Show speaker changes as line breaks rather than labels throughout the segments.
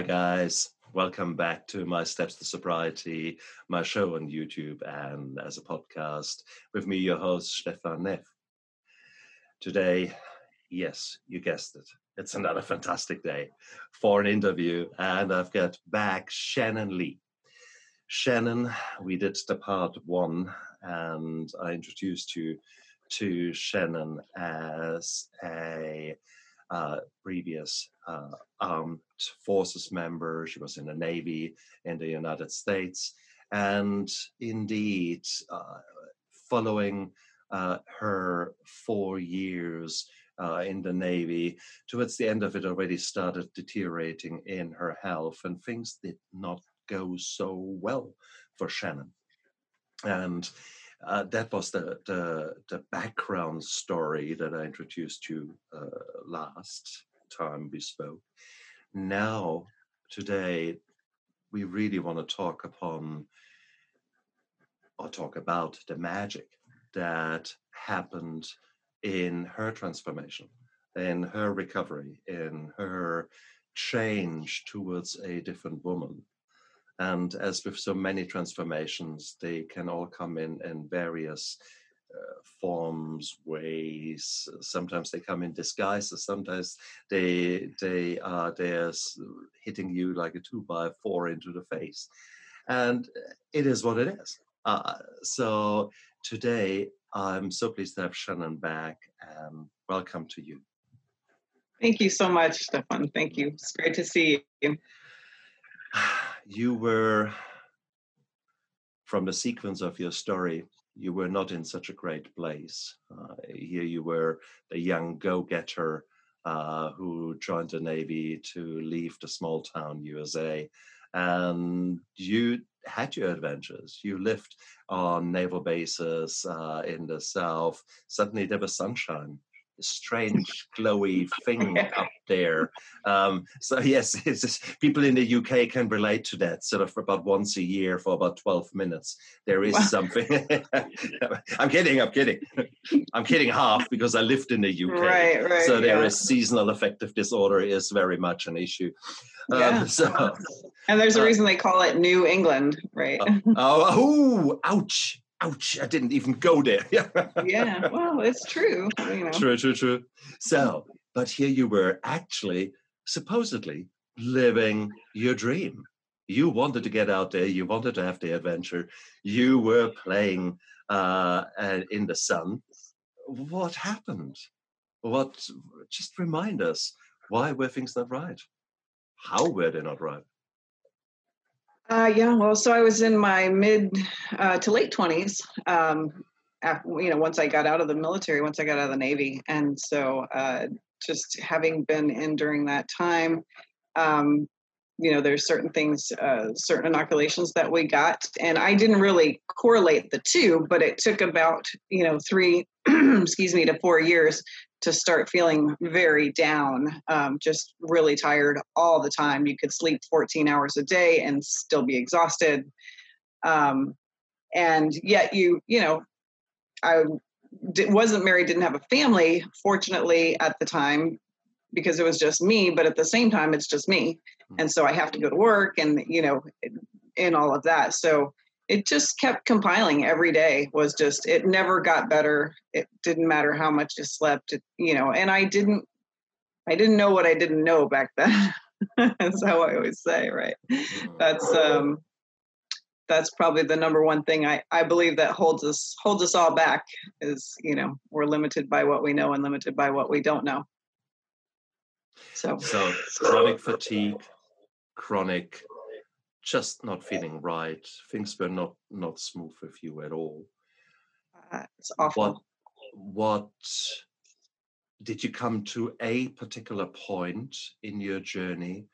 Hi, guys. Welcome back to My Steps to Sobriety, my show on YouTube and as a podcast with me, your host, Stefan Neff. Today, yes, you guessed it. It's another fantastic day for an interview, and I've got back Shannon Lee. Shannon, we did the part one, and I introduced you to Shannon as a previous uh, armed forces member. She was in the Navy in the United States. And indeed, uh, following uh, her four years uh, in the Navy, towards the end of it, already started deteriorating in her health, and things did not go so well for Shannon. And uh, that was the, the, the background story that I introduced you uh, last time we spoke. Now, today, we really want to talk upon or talk about the magic that happened in her transformation, in her recovery, in her change towards a different woman. And as with so many transformations, they can all come in in various uh, forms, ways. Sometimes they come in disguises. Sometimes they they are there hitting you like a two by four into the face, and it is what it is. Uh, so today, I'm so pleased to have Shannon back, and welcome to you.
Thank you so much, Stefan. Thank you. It's great to see you.
you were, from the sequence of your story, you were not in such a great place. Uh, here you were a young go getter uh, who joined the Navy to leave the small town USA. And you had your adventures. You lived on naval bases uh, in the South. Suddenly there was sunshine strange glowy thing up there. Um, so yes, just, people in the UK can relate to that. Sort of about once a year for about twelve minutes, there is something. I'm kidding. I'm kidding. I'm kidding half because I lived in the UK.
Right, right.
So there yeah. is seasonal affective disorder is very much an issue.
Um, yeah. so, and there's a uh, reason they call it New England, right?
Uh, oh, oh, ouch ouch, I didn't even go there.
yeah, well, it's true. You know.
True, true, true. So, but here you were actually supposedly living your dream. You wanted to get out there, you wanted to have the adventure, you were playing uh, in the sun. What happened? What, just remind us, why were things not right? How were they not right?
Uh, yeah, well, so I was in my mid uh, to late twenties. Um, after, you know, once I got out of the military, once I got out of the Navy, and so uh, just having been in during that time, um, you know, there's certain things, uh, certain inoculations that we got, and I didn't really correlate the two, but it took about you know three, excuse me, to four years to start feeling very down, um, just really tired all the time. You could sleep 14 hours a day and still be exhausted. Um, and yet, you, you know, I wasn't married, didn't have a family, fortunately, at the time, because it was just me. But at the same time, it's just me. And so I have to go to work and, you know, in all of that. So it just kept compiling every day was just it never got better. It didn't matter how much you slept you know and i didn't i didn't know what i didn't know back then. That's how i always say right? That's um that's probably the number one thing I, I believe that holds us holds us all back is you know we're limited by what we know and limited by what we don't know. So.
So chronic fatigue chronic just not feeling right. Things were not not smooth with you at all.
Uh, it's awful.
What what did you come to a particular point in your journey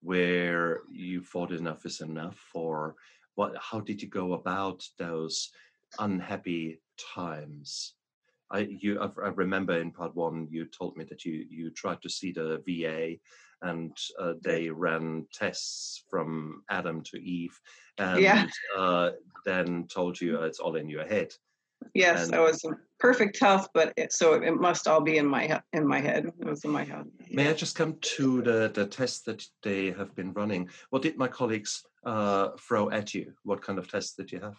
where you thought enough is enough, or what? How did you go about those unhappy times? I you I remember in part one you told me that you you tried to see the VA and uh, they ran tests from Adam to Eve, and
yeah.
uh, then told you uh, it's all in your head.
Yes,
And-
I was in perfect health, but it, so it must all be in my in my head. It was in my head.
May I just come to the, the test that they have been running? What did my colleagues uh, throw at you? What kind of tests did you have?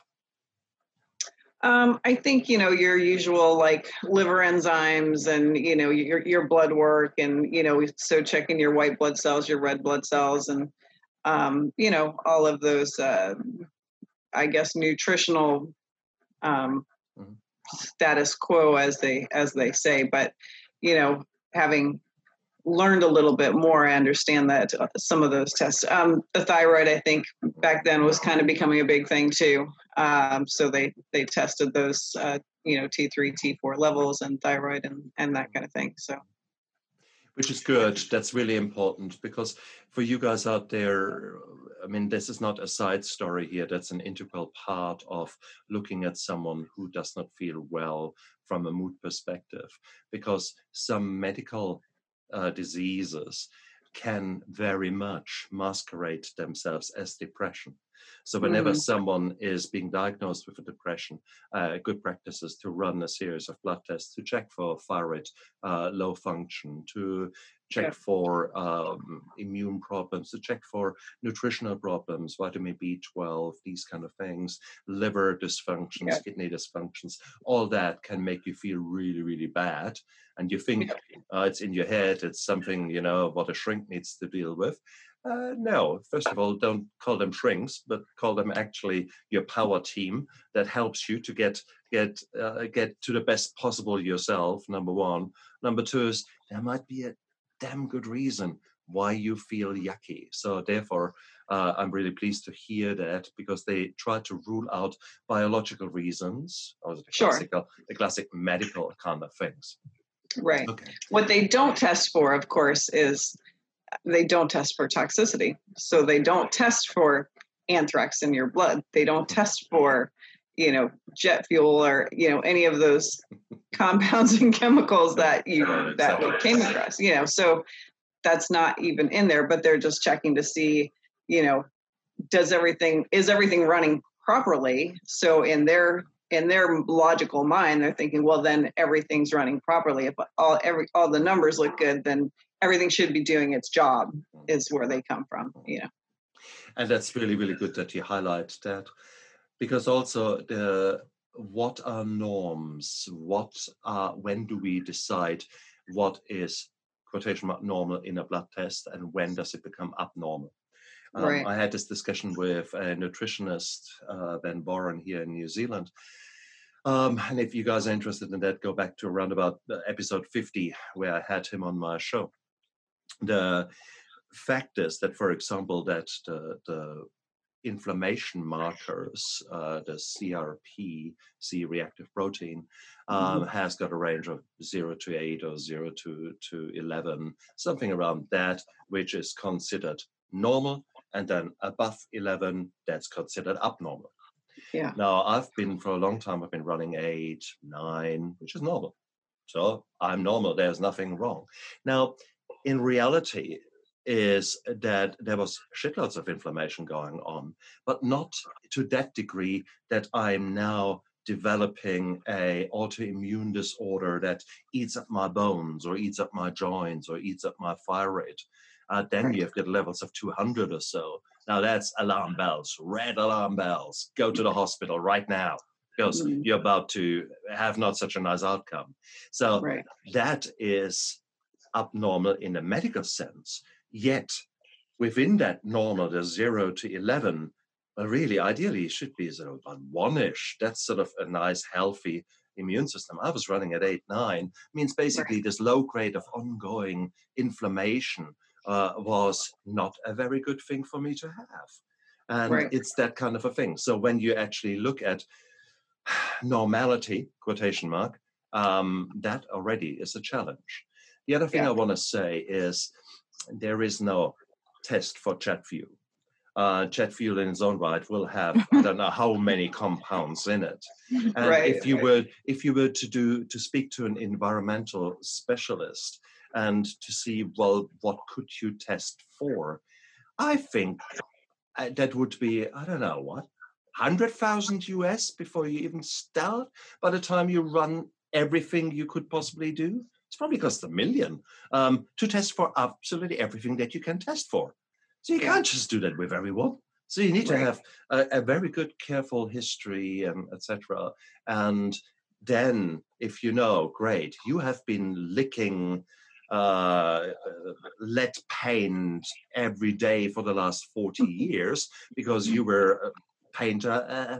Um, I think you know your usual like liver enzymes and you know your your blood work and you know so checking your white blood cells, your red blood cells, and um, you know all of those. Uh, I guess nutritional um,
Mhm.
status quo, as they as they say. But you know, having learned a little bit more, I understand that uh, some of those tests. Um, the thyroid, I think, back then was kind of becoming a big thing too. Um, so they they tested those, uh, you know, T three, T four levels and thyroid and and that kind of thing. So
Which is good. That's really important because for you guys out there, I mean, this is not a side story here. That's an integral part of looking at someone who does not feel well from a mood perspective, because some medical uh, diseases can very much masquerade themselves as depression. So, whenever
Mm.
someone is being diagnosed with a depression, uh, good practice is to run a series of blood tests to check for thyroid uh, low function, to check
Yeah.
for um, immune problems, to check for nutritional problems, vitamin B12, these kind of things, liver dysfunctions,
Yeah.
kidney dysfunctions, all that can make you feel really, really bad. And you think uh, it's in your head, it's something, you know, what a shrink needs to deal with. Uh, no, first of all, don't call them shrinks, but call them actually your power team that helps you to get get uh, get to the best possible yourself. Number one. Number two is there might be a damn good reason why you feel yucky. So therefore, uh, I'm really pleased to hear that because they try to rule out biological reasons or the
Sure.
classical, the classic medical kind of things.
right.
Okay.
What they don't test for, of course, is they don't test for toxicity. So they don't test for anthrax in your blood. They don't test for, you know, jet fuel or you know any of those compounds and chemicals that you that we came across. You know, so that's not even in there. But they're just checking to see, you know, does everything is everything running properly? So in their in their logical mind, they're thinking, well, then everything's running properly. If all every all the numbers look good, then everything should be doing its job. Is where they come from. You know.
And that's really, really good that you highlight that, because also the what are norms? What are when do we decide what is quotation mark normal in a blood test, and when does it become abnormal? Um,
Right.
I had this discussion with a nutritionist, uh, Ben Warren, here in New Zealand. Um, and if you guys are interested in that, go back to around about uh, episode 50, where I had him on my show. The fact is that, for example, that the, the inflammation markers, uh, the CRP, C reactive protein, um, has got a range of 0 to 8 or 0 to, to 11, something around that, which is considered normal. And then above 11, that's considered abnormal.
Yeah.
Now, I've been for a long time, I've been running 8, 9, which is normal. So I'm normal. There's nothing wrong. Now, in reality, is that there was shitloads of inflammation going on, but not to that degree that I'm now developing a autoimmune disorder that eats up my bones or eats up my joints or eats up my thyroid. Uh, then
Right.
you've got levels of 200 or so. Now that's alarm bells, red alarm bells. Go to the hospital right now because
Mhm.
you're about to have not such a nice outcome. So
Right.
that is abnormal in a medical sense. Yet within that normal, the zero to 11, well, really, ideally, it should be sort of on one-ish. That's sort of a nice, healthy immune system. I was running at eight, nine. Means basically this low grade of ongoing inflammation uh, was not a very good thing for me to have. And
Right.
it's that kind of a thing. So when you actually look at normality, quotation mark, um, that already is a challenge. The other thing
Yeah.
I want to say is there is no test for fuel. Uh, in its own right will have I don't know how many compounds in it. And
Right,
if you
right.
were if you were to do to speak to an environmental specialist and to see well what could you test for, I think uh, that would be I don't know what 100,000 US before you even start. By the time you run everything you could possibly do, it's probably cost a million um, to test for absolutely everything that you can test for. So you can't just do that with everyone. So you need right. to have a, a, very good, careful history, and etc. And then, if you know, great, you have been licking uh, lead paint every day for the last 40 years because you were a painter. Uh,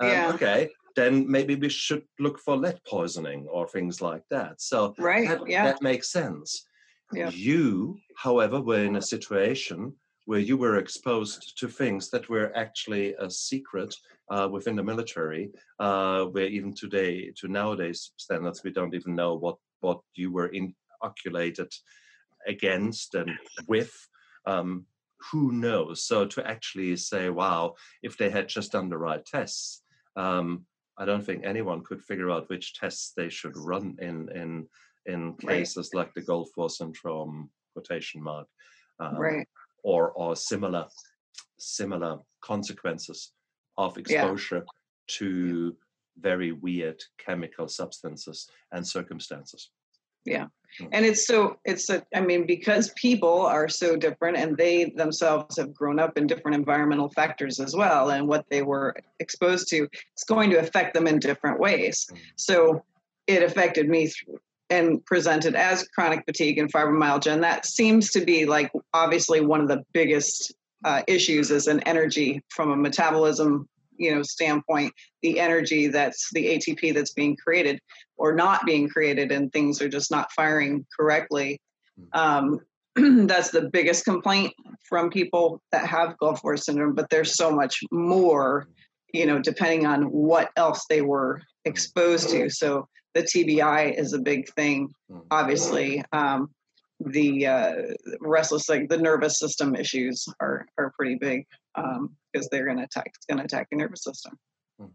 um, yeah. Okay, then maybe we should look for lead poisoning or things like that. So
right,
that,
yeah.
that makes sense.
Yeah.
You, however, were in a situation where you were exposed to things that were actually a secret uh, within the military, uh, where even today, to nowadays standards, we don't even know what what you were inoculated against and with. Um, who knows? So to actually say, wow, if they had just done the right tests, um, I don't think anyone could figure out which tests they should run in in in cases right. like the Gulf War syndrome quotation mark,
um, right,
or or similar similar consequences of exposure yeah. to very weird chemical substances and circumstances
yeah hmm. and it's so it's a i mean because people are so different and they themselves have grown up in different environmental factors as well and what they were exposed to it's going to affect them in different ways hmm. so it affected me through, and presented as chronic fatigue and fibromyalgia and that seems to be like obviously one of the biggest uh, issues is an energy from a metabolism you know standpoint the energy that's the atp that's being created or not being created and things are just not firing correctly hmm. um, that's the biggest complaint from people that have gulf war syndrome but there's so much more you know depending on what else they were exposed to so the tbi is a big thing hmm. obviously um, the uh, restless like the nervous system issues are are pretty big because um, they're going to attack it's going to attack your nervous system. Hmm.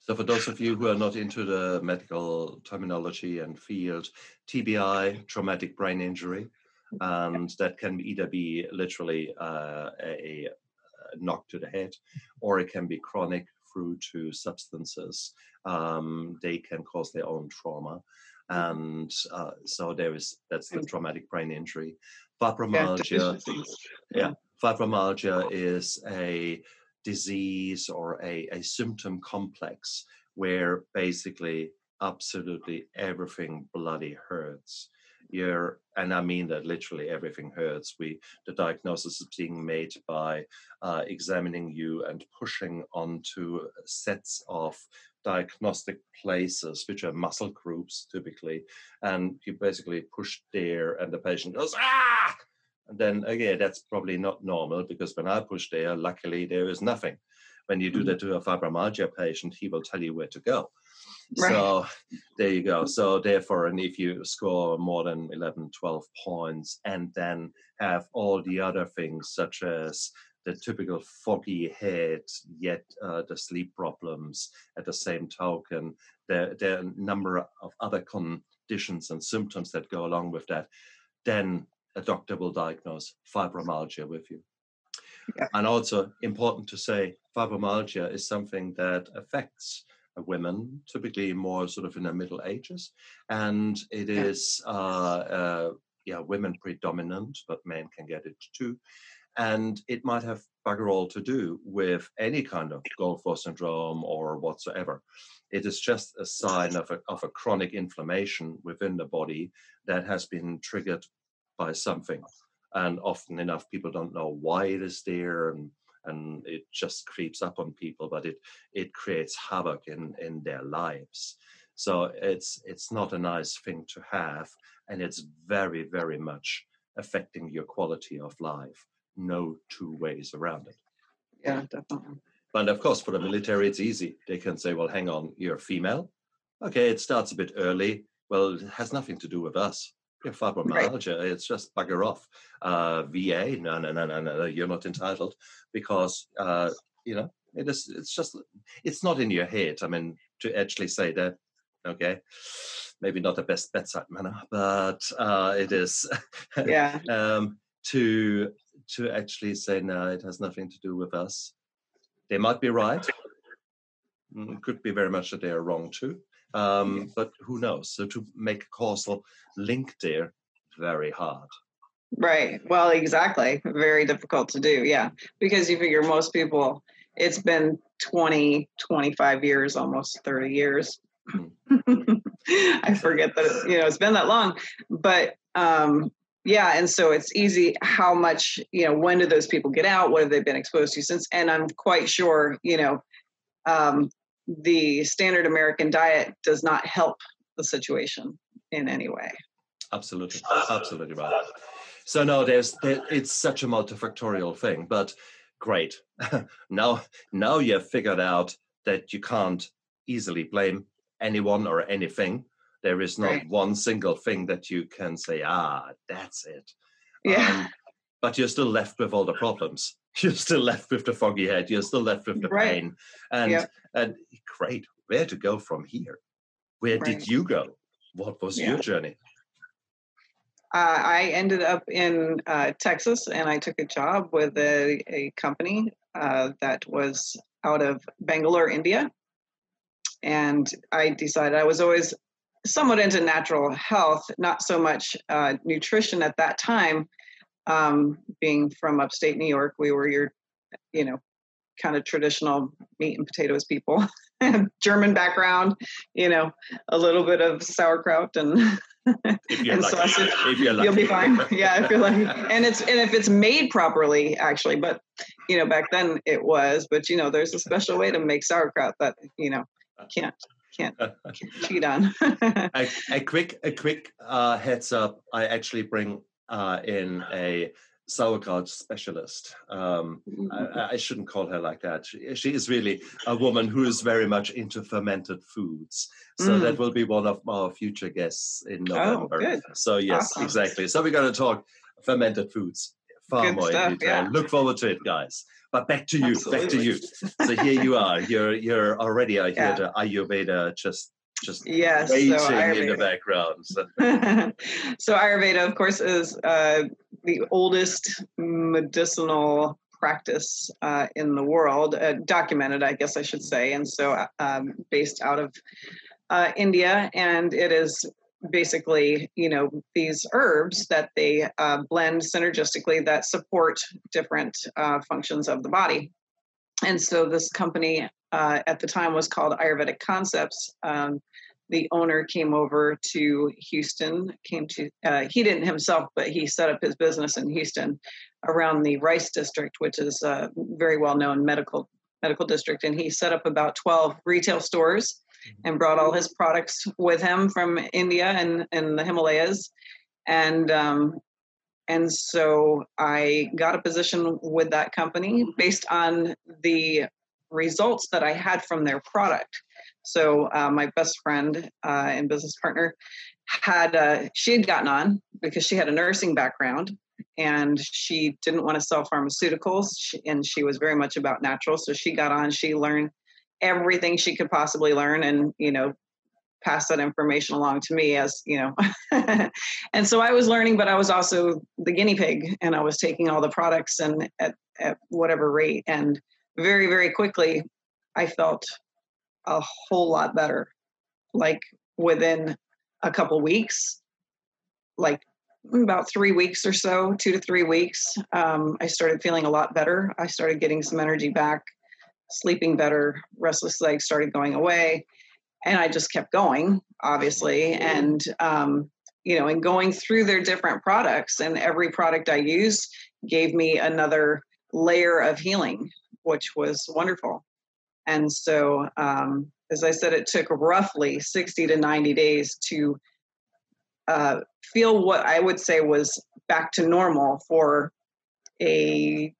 so for those of you who are not into the medical terminology and field tbi traumatic brain injury and that can either be literally uh, a, a knock to the head or it can be chronic through to substances um, they can cause their own trauma and uh, so there is that's the traumatic brain injury. Fibromyalgia, yeah, fibromyalgia is a disease or a, a symptom complex where basically absolutely everything bloody hurts. You're and i mean that literally everything hurts. We the diagnosis is being made by uh, examining you and pushing onto sets of diagnostic places, which are muscle groups typically, and you basically push there, and the patient goes ah, and then again that's probably not normal because when I push there, luckily there is nothing. When you do mm-hmm. that to a fibromyalgia patient, he will tell you where to go. Right. So there you go. So therefore, and if you score more than 11, 12 points and then have all the other things such as the typical foggy head, yet uh, the sleep problems at the same token. There, there are a number of other conditions and symptoms that go along with that. Then a doctor will diagnose fibromyalgia with you. Yeah. And also important to say, fibromyalgia is something that affects women, typically more sort of in the middle ages, and it yeah. is uh, uh, yeah women predominant, but men can get it too and it might have bugger all to do with any kind of War syndrome or whatsoever. It is just a sign of a, of a chronic inflammation within the body that has been triggered by something. And often enough, people don't know why it is there, and and it just creeps up on people. But it it creates havoc in in their lives. So it's it's not a nice thing to have, and it's very very much affecting your quality of life no two ways around it.
Yeah, definitely.
And of course, for the military, it's easy. They can say, well, hang on, you're female. Okay, it starts a bit early. Well, it has nothing to do with us. You're fibromyalgia, right. it's just bugger off. Uh, VA, no, no, no, no, no, you're not entitled because, uh, you know, it is, it's just, it's not in your head. I mean, to actually say that, okay, maybe not the best bedside manner, but uh, it is.
Yeah.
um, to to actually say no it has nothing to do with us they might be right. Mm, It could be very much that they are wrong too. Um, but who knows? So to make a causal link there, very hard.
Right. Well, exactly. Very difficult to do. Yeah. Because you figure most people, it's been 20, 25 years, almost 30 years. I forget that, it, you know, it's been that long. But um, yeah. And so it's easy how much, you know, when did those people get out? What have they been exposed to since? And I'm quite sure, you know, um, the standard American diet does not help the situation in any way.
Absolutely. Absolutely right. So no, there's there, it's such a multifactorial thing, but great. now now you've figured out that you can't easily blame anyone or anything. There is not
Right.
one single thing that you can say, ah, that's it.
Yeah.
Um, but you're still left with all the problems. You're still left with the foggy head. You're still left with the
Right.
pain. And
Yep.
and great, where to go from here? Where did you go? What was
Yeah.
your journey?
Uh, I ended up in uh, Texas and I took a job with a, a company uh, that was out of Bangalore, India. And I decided I was always somewhat into natural health, not so much uh, nutrition at that time. Um, being from upstate New York, we were your, you know, kind of traditional meat and potatoes people, German background, you know, a little bit of sauerkraut and and
lucky.
sausage.
If you're lucky.
You'll be fine. Yeah, if you're lucky. And it's and if it's made properly, actually. But you know, back then it was. But you know, there's a special way to make sauerkraut that you know can't can't, can't cheat on.
a, a quick a quick uh, heads up i actually bring uh, in a sauerkraut specialist um, I, I shouldn't call her like that she, she is really a woman who is very much into fermented foods so
Mm.
that will be one of our future guests in november
good.
so yes
Awesome.
exactly so we're going to talk fermented foods far
Good
more
stuff,
in detail
yeah.
look forward to it guys but back to you back to you so here you are you're you're already i hear the ayurveda just just
yes. So
waiting in the background. So,
so Ayurveda, of course, is uh, the oldest medicinal practice uh, in the world, uh, documented, I guess I should say, and so um, based out of uh, India, and it is basically, you know, these herbs that they uh, blend synergistically that support different uh, functions of the body. And so this company uh, at the time was called Ayurvedic Concepts. Um, the owner came over to Houston, came to, uh, he didn't himself, but he set up his business in Houston around the Rice District, which is a very well known medical medical district. And he set up about 12 retail stores and brought all his products with him from India and, and the Himalayas. And um, and so I got a position with that company based on the results that I had from their product. So uh, my best friend uh, and business partner had uh, she had gotten on because she had a nursing background and she didn't want to sell pharmaceuticals she, and she was very much about natural. So she got on. She learned everything she could possibly learn, and you know pass that information along to me as you know and so i was learning but i was also the guinea pig and i was taking all the products and at, at whatever rate and very very quickly i felt a whole lot better. Like within a couple weeks like about three weeks or so two to three weeks um, i started feeling a lot better. I started getting some energy back sleeping better restless legs started going away and I just kept going, obviously, and um, you know, and going through their different products, and every product I used gave me another layer of healing, which was wonderful. And so, um, as I said, it took roughly sixty to ninety days to uh, feel what I would say was back to normal for a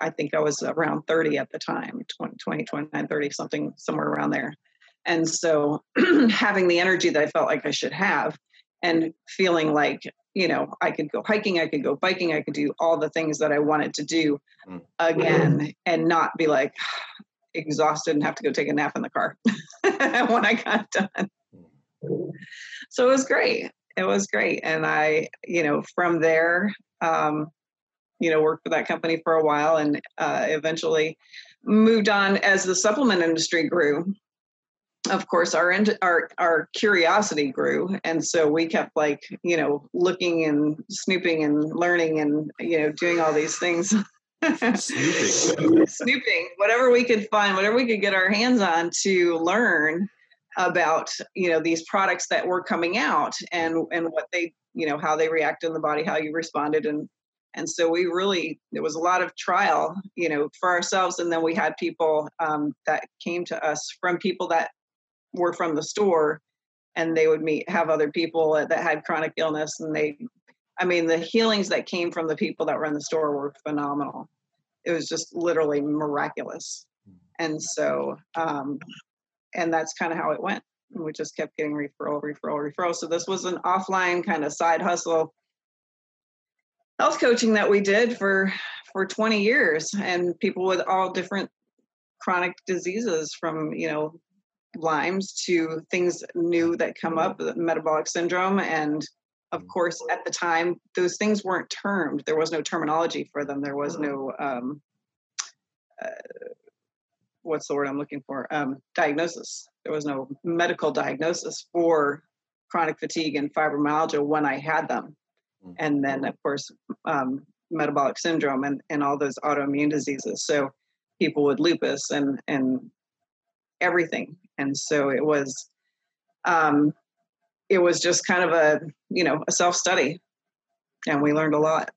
I think I was around 30 at the time, 20, 20 29, 30, something somewhere around there. And so having the energy that I felt like I should have and feeling like, you know, I could go hiking, I could go biking, I could do all the things that I wanted to do
Mm.
again and not be like exhausted and have to go take a nap in the car when I got done. So it was great. It was great. And I, you know, from there, um, you know, worked for that company for a while and uh, eventually moved on as the supplement industry grew. Of course our our our curiosity grew and so we kept like you know looking and snooping and learning and you know doing all these things. Snooping. Snooping. Whatever we could find whatever we could get our hands on to learn about you know these products that were coming out and and what they you know how they react in the body how you responded and and so we really there was a lot of trial you know for ourselves and then we had people um, that came to us from people that were from the store and they would meet have other people that had chronic illness and they i mean the healings that came from the people that were in the store were phenomenal. It was just literally miraculous. And so um and that's kind of how it went. We just kept getting referral referral referral. So this was an offline kind of side hustle health coaching that we did for for 20 years and people with all different chronic diseases from you know Lyme's to things new that come up, metabolic syndrome. And of course, at the time, those things weren't termed. There was no terminology for them. There was no, um, uh, what's the word I'm looking for? Um, diagnosis. There was no medical diagnosis for chronic fatigue and fibromyalgia when I had them. Mm. And then, of course, um, metabolic syndrome and, and all those autoimmune diseases. So people with lupus and, and everything. And so it was um, it was just kind of a you know a self study and we learned a lot.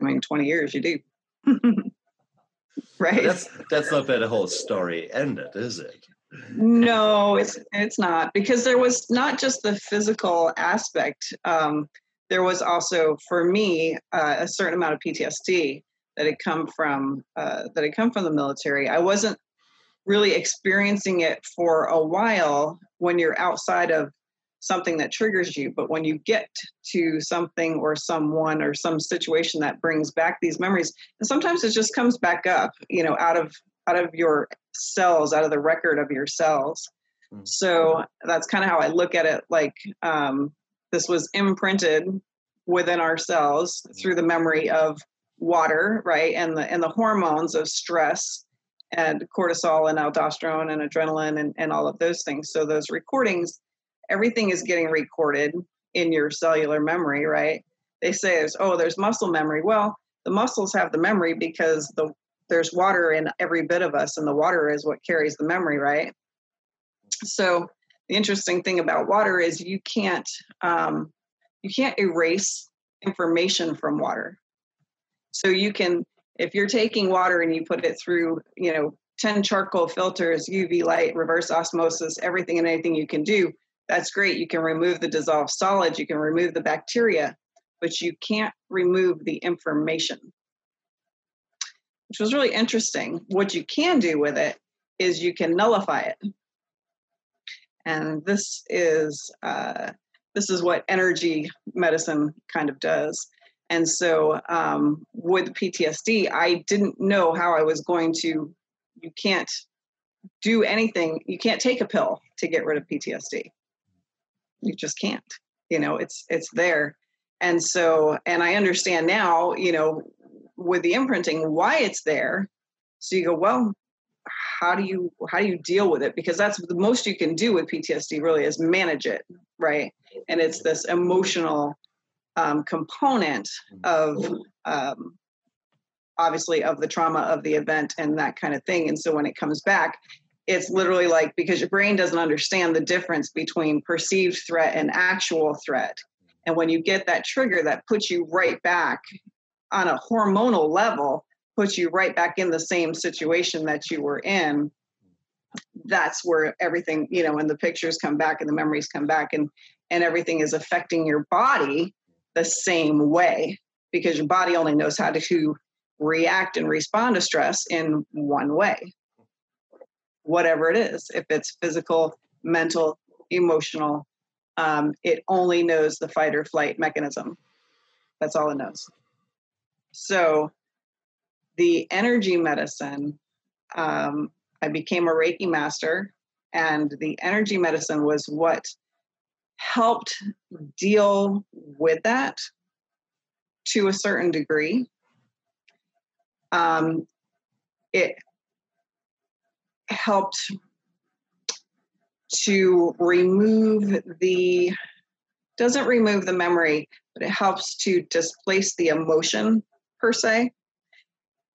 I mean 20 years you do. Right?
that's that's not where the whole story ended is it?
No it's it's not. Because there was not just the physical aspect um, there was also for me uh, a certain amount of ptsd that had come from uh, that had come from the military i wasn't really experiencing it for a while when you're outside of something that triggers you but when you get to something or someone or some situation that brings back these memories and sometimes it just comes back up you know out of out of your cells out of the record of your cells mm. so that's kind of how i look at it like um, this was imprinted within ourselves through the memory of water right and the and the hormones of stress and cortisol and aldosterone and adrenaline and, and all of those things. So those recordings, everything is getting recorded in your cellular memory, right? They say there's oh, there's muscle memory. Well, the muscles have the memory because the there's water in every bit of us, and the water is what carries the memory, right? So the interesting thing about water is you can't um, you can't erase information from water. So you can if you're taking water and you put it through, you know, 10 charcoal filters, UV light, reverse osmosis, everything and anything you can do, that's great. You can remove the dissolved solids, you can remove the bacteria, but you can't remove the information, which was really interesting. What you can do with it is you can nullify it. And this is uh, this is what energy medicine kind of does. And so um, with PTSD, I didn't know how I was going to. You can't do anything. You can't take a pill to get rid of PTSD. You just can't. You know, it's it's there. And so, and I understand now. You know, with the imprinting, why it's there. So you go, well, how do you how do you deal with it? Because that's the most you can do with PTSD. Really, is manage it, right? And it's this emotional um, component of um, obviously of the trauma of the event and that kind of thing. And so when it comes back, it's literally like because your brain doesn't understand the difference between perceived threat and actual threat. And when you get that trigger, that puts you right back on a hormonal level, puts you right back in the same situation that you were in. That's where everything, you know, when the pictures come back and the memories come back and and everything is affecting your body the same way because your body only knows how to react and respond to stress in one way, whatever it is. If it's physical, mental, emotional, um, it only knows the fight or flight mechanism. That's all it knows. So, the energy medicine, um, I became a Reiki master, and the energy medicine was what helped deal with that to a certain degree. Um, it helped to remove the doesn't remove the memory but it helps to displace the emotion per se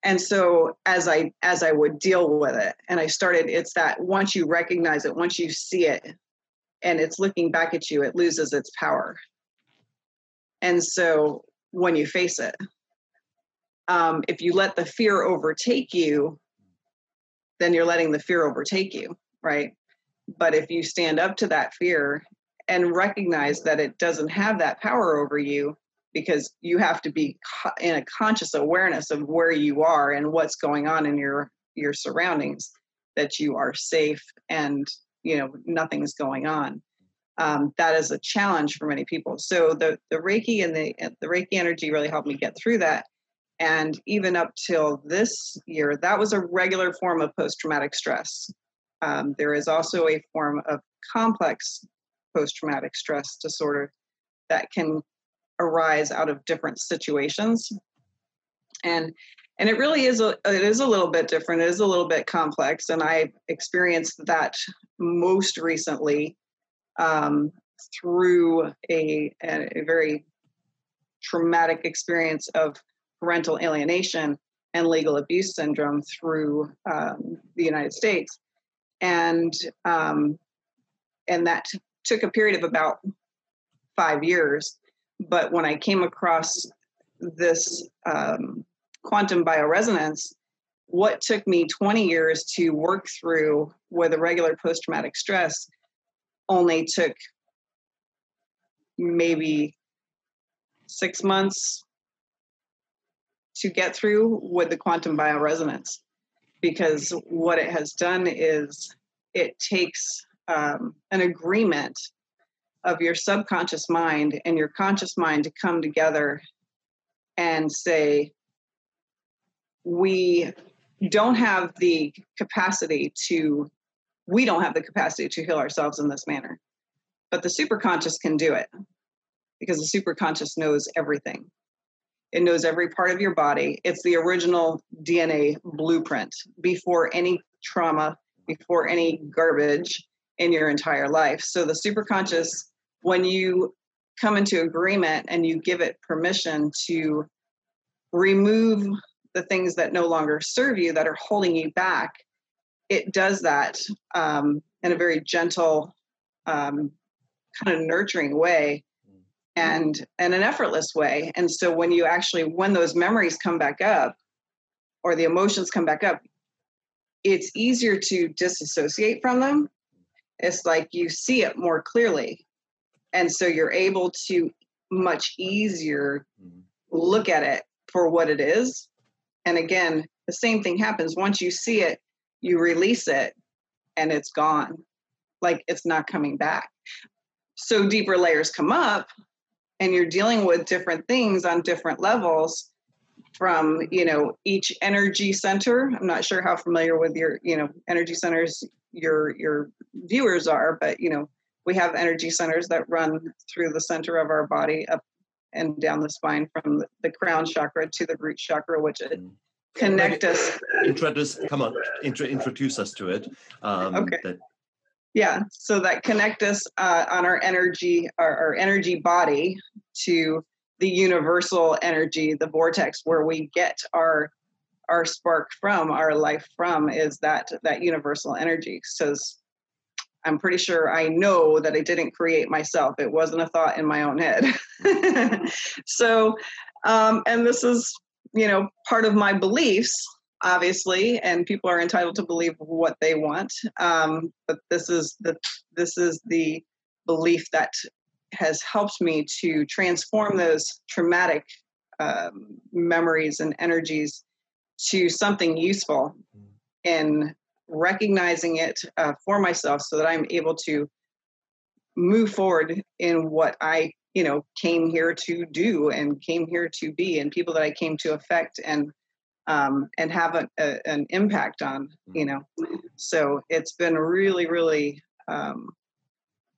and so as i as i would deal with it and i started it's that once you recognize it once you see it and it's looking back at you it loses its power. And so when you face it um, if you let the fear overtake you then you're letting the fear overtake you right? But if you stand up to that fear and recognize that it doesn't have that power over you because you have to be in a conscious awareness of where you are and what's going on in your your surroundings that you are safe and you know nothing's going on. Um, that is a challenge for many people. So the the reiki and the the reiki energy really helped me get through that. And even up till this year that was a regular form of post-traumatic stress. Um, there is also a form of complex post-traumatic stress disorder that can arise out of different situations. And and it really is a it is a little bit different it is a little bit complex and i experienced that most recently um, through a, a, very traumatic experience of parental alienation and legal abuse syndrome through um, the united states. And um, and that took a period of about five years but when I came across this um, quantum bioresonance, what took me 20 years to work through with a regular post traumatic stress only took maybe six months to get through with the quantum bioresonance. Because what it has done is it takes um, an agreement of your subconscious mind and your conscious mind to come together and say, we don't have the capacity to, we don't have the capacity to heal ourselves in this manner. But the superconscious can do it because the superconscious knows everything. It knows every part of your body. It's the original DNA blueprint before any trauma, before any garbage in your entire life. So the superconscious when you come into agreement and you give it permission to remove the things that no longer serve you that are holding you back it does that um, in a very gentle um, kind of nurturing way and and an effortless way. And so when you actually when those memories come back up or the emotions come back up it's easier to disassociate from them. It's like you see it more clearly and so you're able to much easier mm-hmm. look at it for what it is. And again the same thing happens. Once you see it you release it and it's gone. Like it's not coming back. So deeper layers come up and you're dealing with different things on different levels from you know each energy center. I'm not sure how familiar with your you know energy centers your your viewers are but you know we have energy centers that run through the center of our body up and down the spine from the crown chakra to the root chakra, which mm. connect us.
Introduce, come on, intro, introduce us to it.
Um, okay. That... yeah, so that connect us uh, on our energy, our, our energy body to the universal energy, the vortex, where we get our our spark from, our life from, is that that universal energy. So I'm pretty sure I know that I didn't create myself. It wasn't a thought in my own head. so, um, and this is, you know, part of my beliefs, obviously, and people are entitled to believe what they want. Um, but this is the this is the belief that has helped me to transform those traumatic um, memories and energies to something useful mm. in recognizing it uh, for myself so that I'm able to move forward in what I, you know, came here to do and came here to be, and people that I came to affect and um, and have a, a, an impact on, you know. So it's been really, really, um,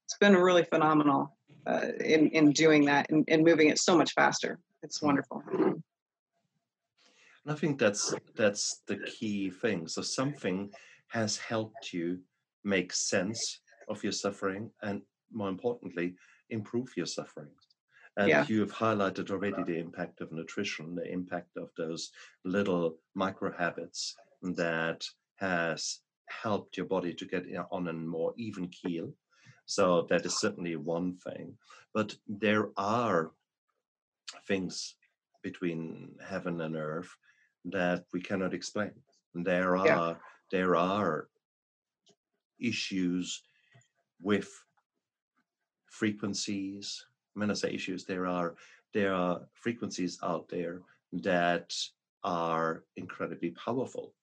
it's been really phenomenal uh, in in doing that and, and moving it so much faster. It's wonderful.
And I think that's that's the key thing. So something has helped you make sense of your suffering and more importantly improve your suffering and
Yeah.
you've highlighted already the impact of nutrition the impact of those little micro habits that has helped your body to get on a more even keel so that is certainly one thing but there are things between heaven and earth that we cannot explain. There are
Yeah.
There are issues with frequencies. When I say issues, there are there are frequencies out there that are incredibly powerful.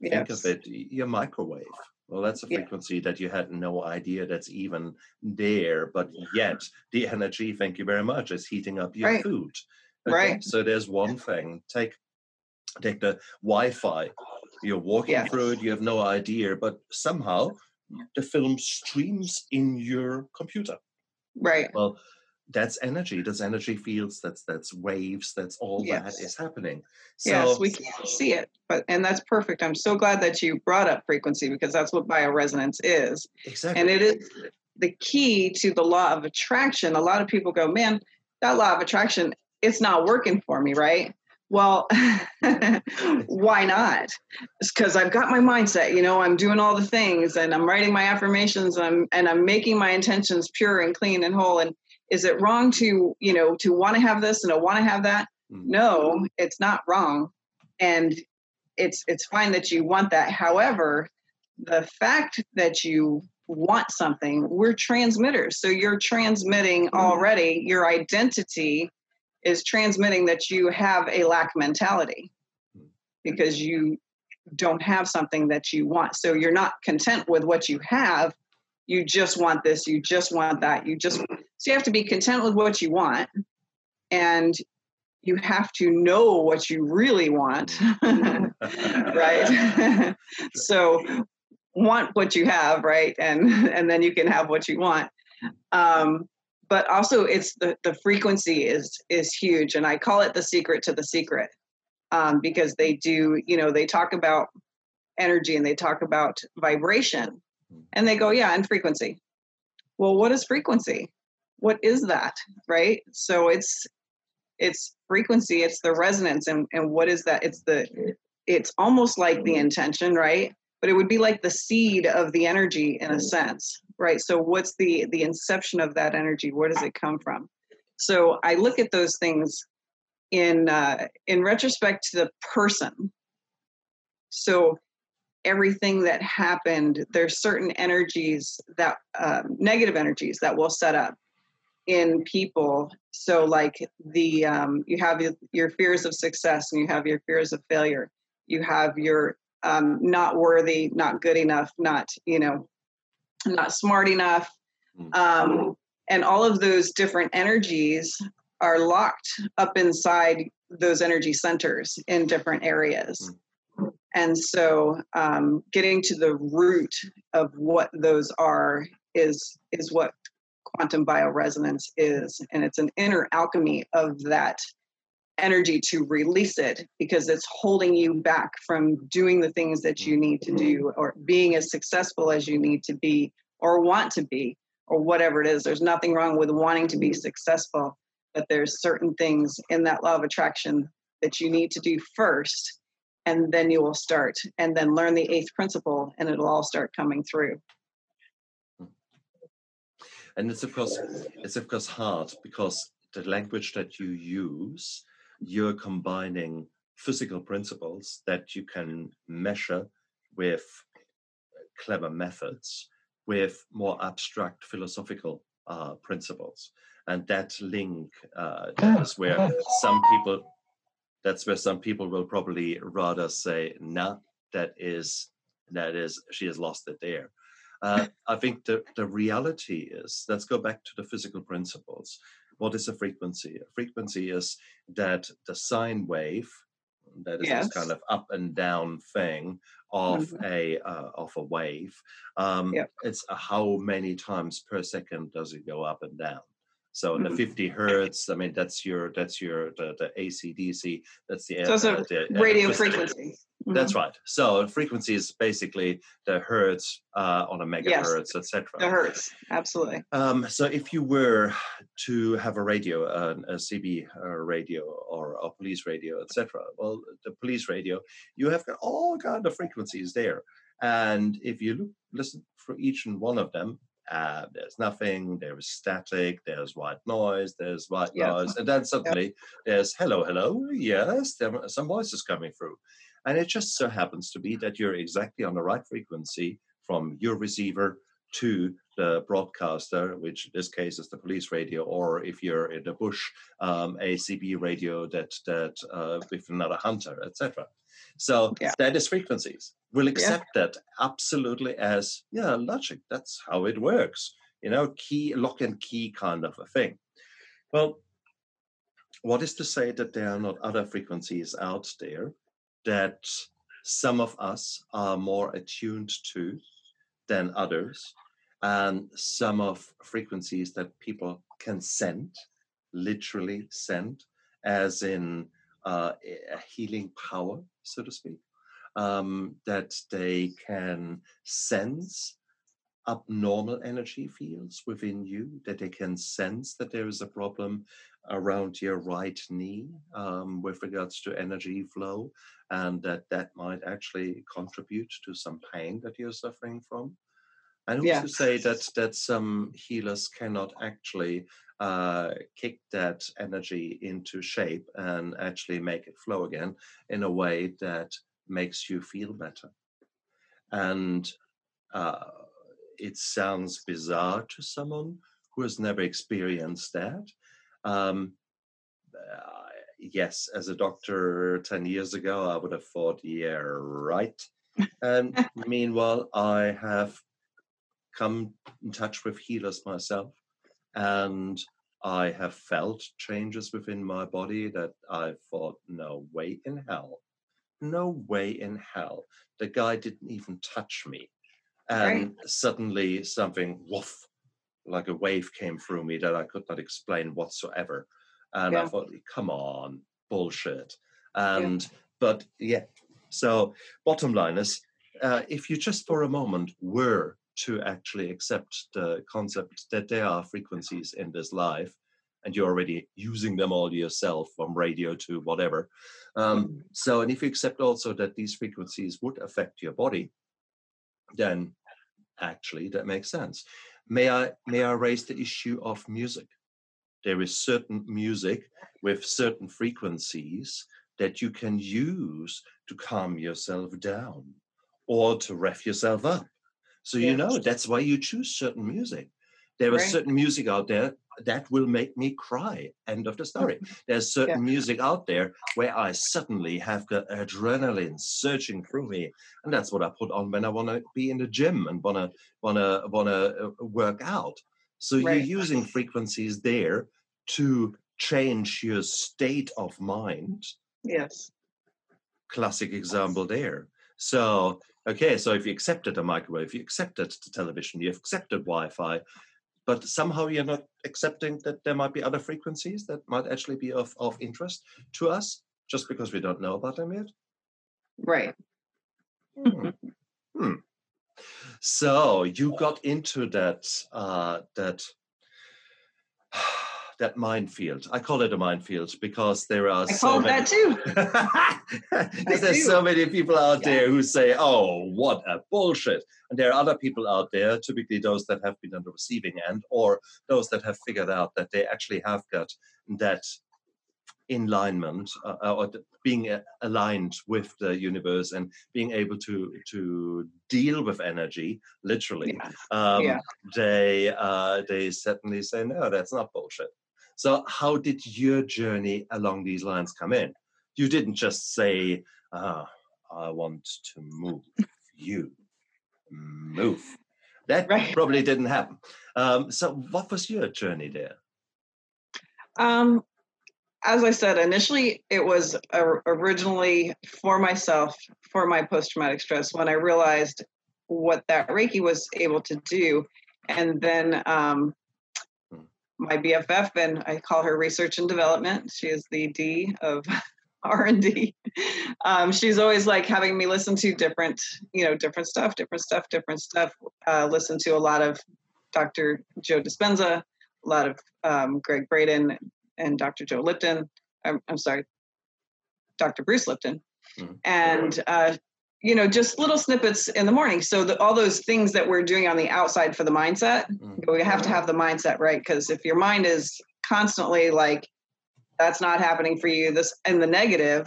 Think of it, your microwave. Well, that's a
Yeah.
frequency that you had no idea that's even there, but yet the energy, thank you very much, is heating up your
Right.
food.
Right.
So there's one thing. Take take the Wi-Fi. You're walking
Yeah.
through it, you have no idea, but somehow the film streams in your computer.
Right.
Well, that's energy. That's energy fields. That's that's waves. That's all
Yes.
that is happening. So
yes, we can't see it, but and that's perfect. I'm so glad that you brought up frequency because that's what bioresonance is.
exactly.
And it is the key to the law of attraction. A lot of people go, man, that law of attraction, it's not working for me, right? Well, why not? It's because I've got my mindset, you know, I'm doing all the things and I'm writing my affirmations and I'm and I'm making my intentions pure and clean and whole. And is it wrong to, you know, to want to have this and to want to have that?
Mm.
No, it's not wrong. And it's it's fine that you want that. However, the fact that you want something, we're transmitters. So you're transmitting already your identity is transmitting that you have a lack mentality because you don't have something that you want. So you're not content with what you have. You just want this, you just want that. You just so you have to be content with what you want and you have to know what you really want. right? so want what you have, right? And and then you can have what you want. Um, but also it's the the frequency is is huge and I call it the secret to the secret. Um, because they do, you know, they talk about energy and they talk about vibration and they go, yeah, and frequency. Well, what is frequency? What is that? Right? So it's it's frequency, it's the resonance and and what is that? It's the it's almost like the intention, right? But it would be like the seed of the energy in a sense, right? So what's the the inception of that energy? Where does it come from? So I look at those things in uh, in retrospect to the person. So everything that happened, there's certain energies that um, negative energies that will set up in people. So like the um, you have your, your fears of success and you have your fears of failure. You have your um, not worthy, not good enough, not you know, not smart enough,
Mm.
um, and all of those different energies are locked up inside those energy centers in different areas. And so, um, getting to the root of what those are is is what quantum bioresonance is, and it's an inner alchemy of that energy to release it because it's holding you back from doing the things that you need to do or being as successful as you need to be or want to be or whatever it is. There's nothing wrong with wanting to be successful but there's certain things in that law of attraction that you need to do first and then you will start and then learn the eighth principle and it'll all start coming through.
And it's of course it's of course hard because the language that you use you're combining physical principles that you can measure with clever methods with more abstract philosophical uh, principles. And that link uh, that is where some people that's where some people will probably rather say nah that is that is she has lost it there. Uh, I think the, the reality is, let's go back to the physical principles. What is a frequency? A frequency is that the sine wave, that is
Yes.
this kind of up and down thing of
Mhm.
a uh, of a wave. Um,
Yep.
It's a how many times per second does it go up and down? So in the 50 hertz, I mean that's your that's your the, the ACDC. That's the
so
uh, the,
radio
physical-
frequency
That's right. So frequency is basically the hertz uh, on a megahertz, etc.
The hertz, absolutely.
Um, so if you were to have a radio, uh, a CB uh, radio or a police radio, etc., well, the police radio, you have got all kind of frequencies there, and if you look, listen for each and one of them, uh, there's nothing, there's static, there's white noise, there's white noise, and then suddenly there's hello, hello, yes, there are some voices coming through, and it just so happens to be that you're exactly on the right frequency from your receiver to the broadcaster, which in this case is the police radio, or if you're in the bush, um, a CB radio that that uh, with another hunter, etc. So
Yeah.
that is frequencies. We'll accept that absolutely as yeah logic. That's how it works. You know, key lock and key kind of a thing. Well, what is to say that there are not other frequencies out there that some of us are more attuned to than others, and some of frequencies that people can send, literally send, as in uh, a healing power, so to speak, um, that they can sense abnormal energy fields within you, that they can sense that there is a problem around your right knee um, with regards to energy flow, and that that might actually contribute to some pain that you're suffering from. And also
Yeah.
say that that some healers cannot actually uh, kick that energy into shape and actually make it flow again in a way that makes you feel better? And uh, it sounds bizarre to someone who has never experienced that. Um, uh, yes, as a doctor 10 years ago, I would have thought, yeah, right. And meanwhile, I have come in touch with healers myself, and I have felt changes within my body that I thought, no way in hell, no way in hell. The guy didn't even touch me. And suddenly something woof, like a wave came through me that I could not explain whatsoever. And I thought, come on, bullshit. And but yeah, so bottom line is uh, if you just for a moment were to actually accept the concept that there are frequencies in this life and you're already using them all yourself from radio to whatever um, so and if you accept also that these frequencies would affect your body then actually that makes sense may i may i raise the issue of music? There is certain music with certain frequencies that you can use to calm yourself down or to rev yourself up. So you know that's why you choose certain music. There is
Right.
certain music out there that will make me cry end of the story there's certain music out there where i suddenly have the adrenaline surging through me and that's what i put on when i want to be in the gym and want to want to want to uh, work out so
Right.
you're using frequencies there to change your state of mind
Yes.
classic example there. So, okay, so if you accepted the microwave, you accepted the television, you've accepted Wi Fi, but somehow you're not accepting that there might be other frequencies that might actually be of, of interest to us just because we don't know about them yet.
Right.
Hmm. Hmm. So you got into that uh, that that minefield. I call it a minefield because there are
I
so many.
that too.
Because there's so many people out
Yeah.
there who say, "Oh, what a bullshit," and there are other people out there, typically those that have been on the receiving end, or those that have figured out that they actually have got that alignment uh, or being uh, aligned with the universe and being able to to deal with energy literally
Yeah.
um,
Yeah.
they uh, they certainly say no that's not bullshit so how did your journey along these lines come in you didn't just say ah, i want to move you move that
Right.
probably didn't happen um, so what was your journey there
Um, as I said, initially it was uh, originally for myself, for my post traumatic stress, when I realized what that Reiki was able to do. And then um. My BFF, and I call her research and development. She is the D of r&d um, she's always like having me listen to different you know different stuff different stuff different stuff uh, listen to a lot of dr joe dispenza a lot of um, gregg braden and dr joe lipton i'm, I'm sorry dr bruce lipton mm-hmm. and uh, you know just little snippets in the morning. So the, all those things that we're doing on the outside for the mindset mm-hmm. we have to have the mindset right because if your mind is constantly like that's not happening for you this and the negative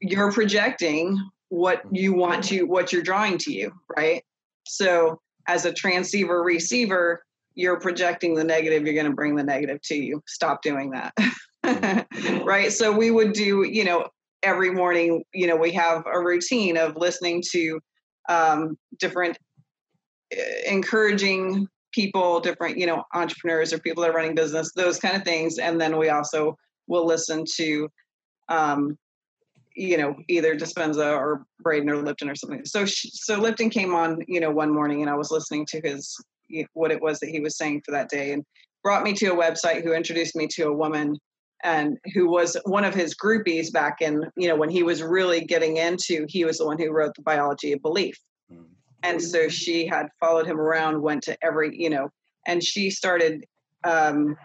you're projecting what you want to what you're drawing to you right? So as a transceiver receiver you're projecting the negative you're going to bring the negative to you. Stop doing that. Right? So we would do you know every morning you know we have a routine of listening to um, different uh, encouraging people different you know entrepreneurs or people that are running business those kind of things. And then we also will listen to um, you know either dispenza or braden or lipton or something. So so lipton came on you know one morning and i was listening to his what it was that he was saying for that day and brought me to a website who introduced me to a woman and who was one of his groupies back in you know when he was really getting into he was the one who wrote the biology of belief. Mm-hmm. and so she had followed him around went to every you know and she started um,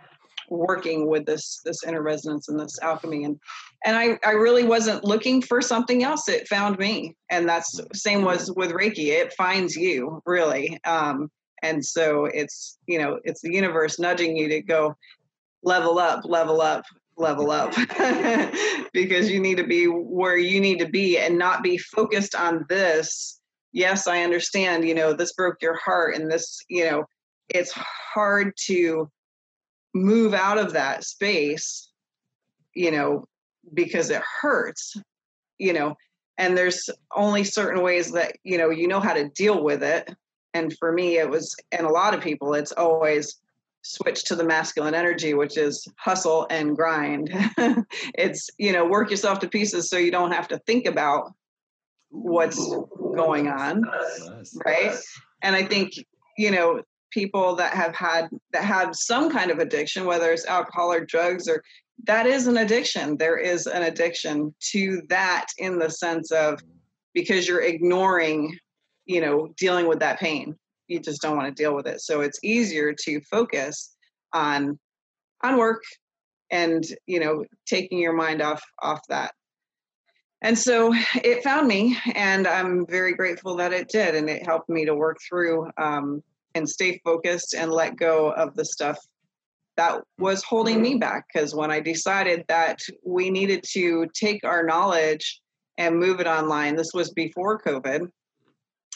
working with this this inner resonance and this alchemy. And and I, I really wasn't looking for something else. It found me. And that's same was with reiki. It finds you really. Um, and so it's you know it's the universe nudging you to go level up level up level up because you need to be where you need to be and not be focused on this. Yes i understand you know this broke your heart and this you know it's hard to move out of that space you know because it hurts you know and there's only certain ways that you know you know how to deal with it. And for me it was and a lot of people it's always switch to the masculine energy which is hustle and grind. It's you know work yourself to pieces so you don't have to think about what's going on right? And i think you know people that have had that have some kind of addiction whether it's alcohol or drugs or that is an addiction. There is an addiction to that in the sense of because you're ignoring you know dealing with that pain you just don't want to deal with it. So it's easier to focus on on work and you know taking your mind off off that. And so it found me and i'm very grateful that it did and it helped me to work through um, and stay focused and let go of the stuff that was holding me back because when i decided that we needed to take our knowledge and move it online this was before covid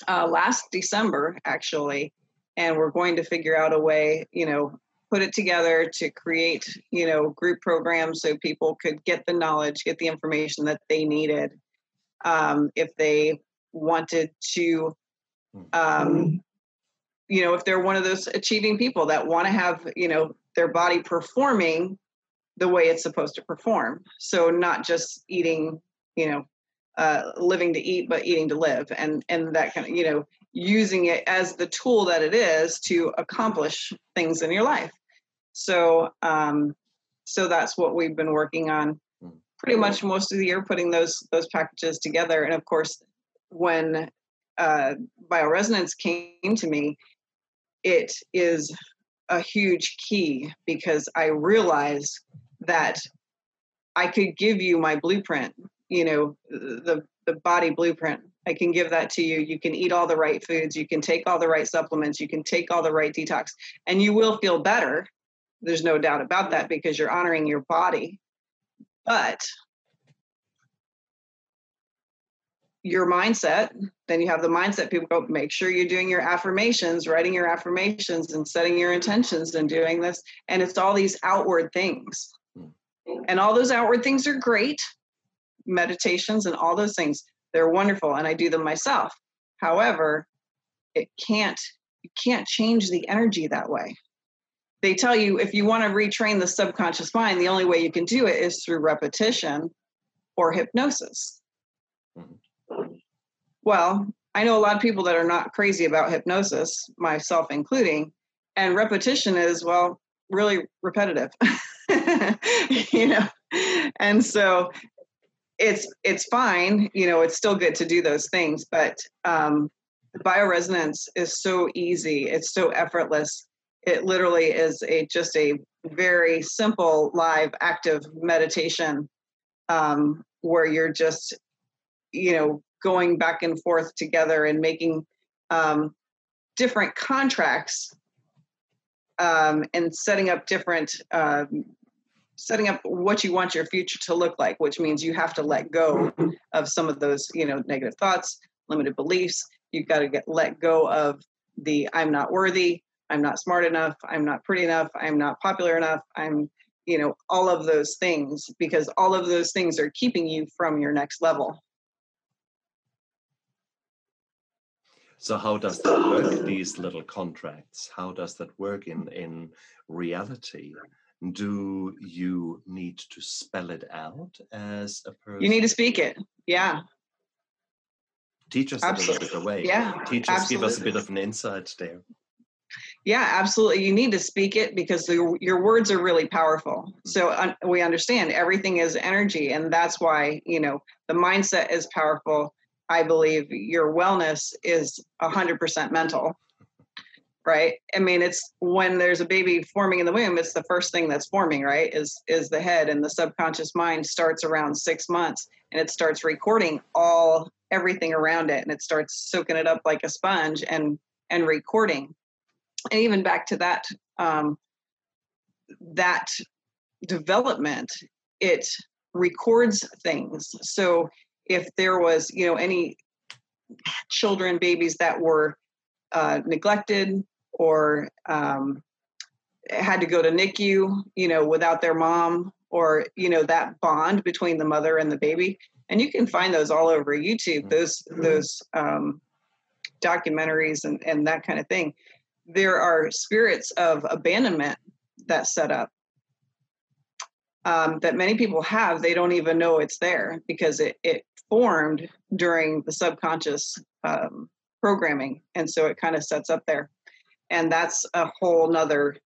uh, last December, actually, and we're going to figure out a way, you know, put it together to create, you know, group programs so people could get the knowledge, get the information that they needed um, if they wanted to, um, you know, if they're one of those achieving people that want to have, you know, their body performing the way it's supposed to perform. So not just eating, you know, uh, living to eat but eating to live and and that kind of you know using it as the tool that it is to accomplish things in your life so um so that's what we've been working on hmm. pretty much most of the year putting those those packages together and of course when uh bioresonance came to me it is a huge key because i realized that i could give you my blueprint you know the the body blueprint i can give that to you. You can eat all the right foods. You can take all the right supplements. You can take all the right detox. And you will feel better. There's no doubt about that because you're honoring your body. But your mindset then you have the mindset people go make sure you're doing your affirmations writing your affirmations and setting your intentions and doing this. And it's all these outward things. Hmm. and all those outward things are great meditations and all those things they're wonderful and i do them myself. However it can't you can't change the energy that way. They tell you if you want to retrain the subconscious mind the only way you can do it is through repetition or hypnosis. Mm-hmm. well i know a lot of people that are not crazy about hypnosis myself including and repetition is well really repetitive. You know? And so it's it's fine you know it's still good to do those things but um bioresonance is so easy it's so effortless. It literally is a just a very simple live active meditation um, where you're just you know going back and forth together and making um, different contracts um, and setting up different um, setting up what you want your future to look like which means you have to let go of some of those you know negative thoughts limited beliefs. You've got to get let go of the i'm not worthy i'm not smart enough i'm not pretty enough i'm not popular enough i'm you know all of those things because all of those things are keeping you from your next level.
So how does that work these little contracts? How does that work in in reality do you need to spell it out as a person
you need to speak it. Yeah.
Teach us absolutely. a little bit away
yeah
teach us absolutely. give us a bit of an insight there.
Yeah absolutely. You need to speak it because the, your words are really powerful. Mm-hmm. so un, we understand everything is energy and that's why you know the mindset is powerful. I believe your wellness is 100% mental right? I mean it's when there's a baby forming in the womb it's the first thing that's forming right is is the head and the subconscious mind starts around six months and it starts recording all everything around it and it starts soaking it up like a sponge and and recording. And even back to that um, that development it records things. So if there was you know any children babies that were uh, neglected or um, had to go to NICU, you know, without their mom, or you know that bond between the mother and the baby. And you can find those all over YouTube. Mm-hmm. Those those um, documentaries and and that kind of thing. There are spirits of abandonment that set up um, that many people have. They don't even know it's there because it it formed during the subconscious um, programming, and so it kind of sets up there and that's a whole nother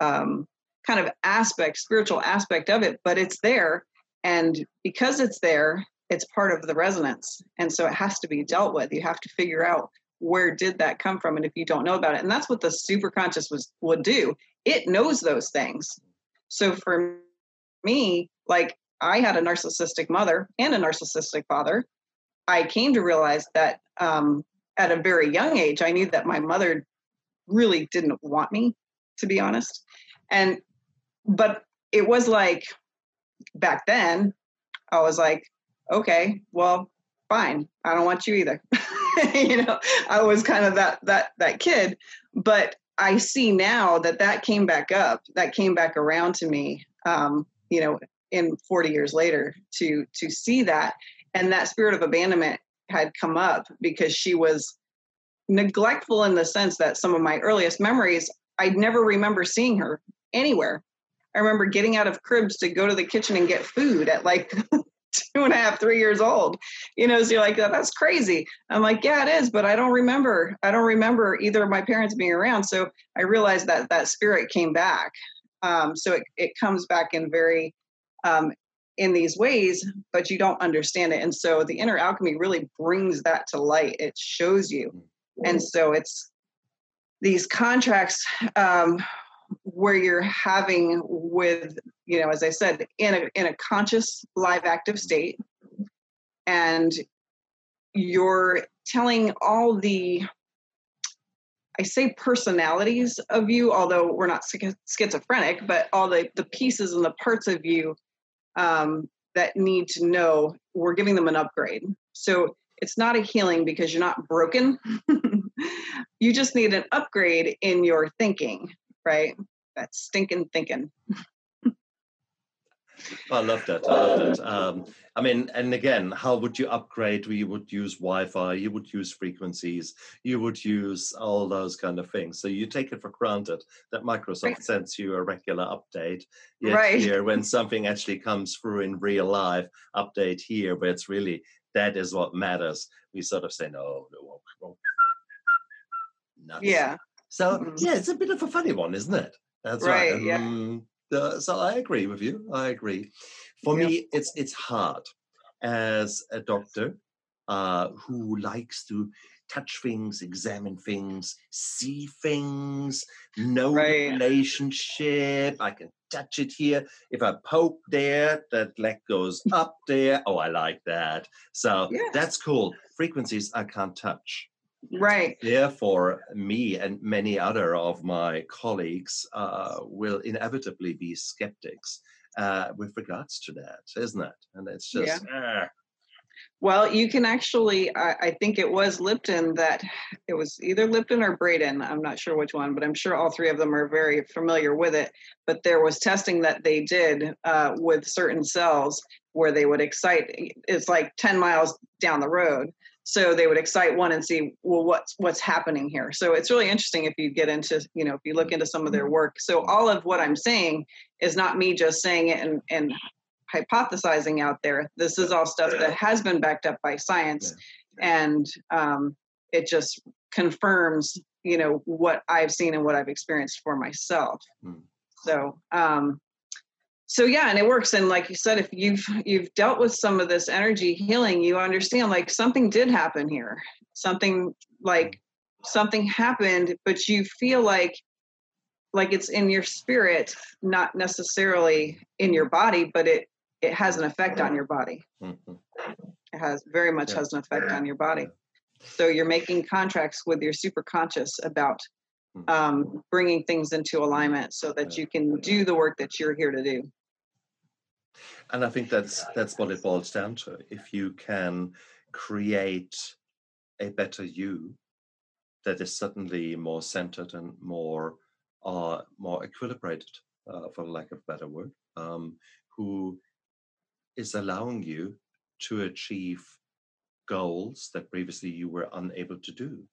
um, kind of aspect spiritual aspect of it but it's there. And because it's there it's part of the resonance. And so it has to be dealt with. You have to figure out where did that come from and if you don't know about it and that's what the super conscious was would do. It knows those things. So for me like i had a narcissistic mother and a narcissistic father. I came to realize that um, at a very young age i knew that my mother really didn't want me, to be honest. And, but it was like back then, I was like, okay, well, fine. I don't want you either. you know, I was kind of that, that, that kid, but I see now that that came back up, that came back around to me, um, you know, in 40 years later to, to see that. And that spirit of abandonment had come up because she was neglectful in the sense that some of my earliest memories, I never remember seeing her anywhere. I remember getting out of cribs to go to the kitchen and get food at like two and a half, three years old. You know, so you're like, that's crazy. I'm like, yeah, it is, but I don't remember. I don't remember either of my parents being around. So I realized that that spirit came back. Um, so it, it comes back in very um, in these ways, but you don't understand it. And so the inner alchemy really brings that to light. It shows you and so it's these contracts um, where you're having with you know as i said in a in a conscious live active state. And you're telling all the i say personalities of you although we're not schizophrenic but all the the pieces and the parts of you um, that need to know we're giving them an upgrade. So it's not a healing because you're not broken. you just need an upgrade in your thinking, right? That stinking thinking.
I love that. I love that. Um, I mean, and again, how would you upgrade? You would use Wi-Fi. You would use frequencies. You would use all those kind of things. So you take it for granted that Microsoft right. sends you a regular update. Yet right. here, when something actually comes through in real life, update here, but it's really that is what matters. We sort of say, no, no, no.
Nuts. Yeah.
So mm-hmm. yeah, it's a bit of a funny one, isn't it?
That's right. right. Yeah.
uh, so I agree with you. I agree. For me, it's it's hard, as a doctor uh, who likes to touch things, examine things, see things, know
Right.
relationship. I can touch it here. If I poke there, that leg goes up there. Oh, I like that. So
Yeah.
that's cool. Frequencies I can't touch.
Right.
Therefore, me and many other of my colleagues uh, will inevitably be skeptics uh, with regards to that, isn't it? And it's just, ah,
Well, you can actually, I, I think it was Lipton that it was either Lipton or Braden. I'm not sure which one, but I'm sure all three of them are very familiar with it. But there was testing that they did uh, with certain cells where they would excite, it's like 10 miles down the road. So they would excite one and see, well, what's what's happening here. So it's really interesting if you get into, you know, if you look into some of their work. So all of what I'm saying is not me just saying it and, and hypothesizing out there. This is all stuff that has been backed up by science, and um, it just confirms, you know, what I've seen and what I've experienced for myself.
Hmm.
So, um, so yeah, and it works. And like you said, if you've you've dealt with some of this energy healing, you understand like something did happen here. Something like something happened, but you feel like like it's in your spirit, not necessarily in your body, but it it has an effect on your body.
mhm.
It has very much
Yeah.
has an effect on your body. So you're making contracts with your super conscious about
Mhm.
um, bringing things into alignment so that you can do the work that you're here to do.
And I think that's that's what it boils down to. If you can create a better you that is suddenly more centered and more uh, more equilibrated, uh, for lack of a better word, um, who is allowing you to achieve goals that previously you were unable to do.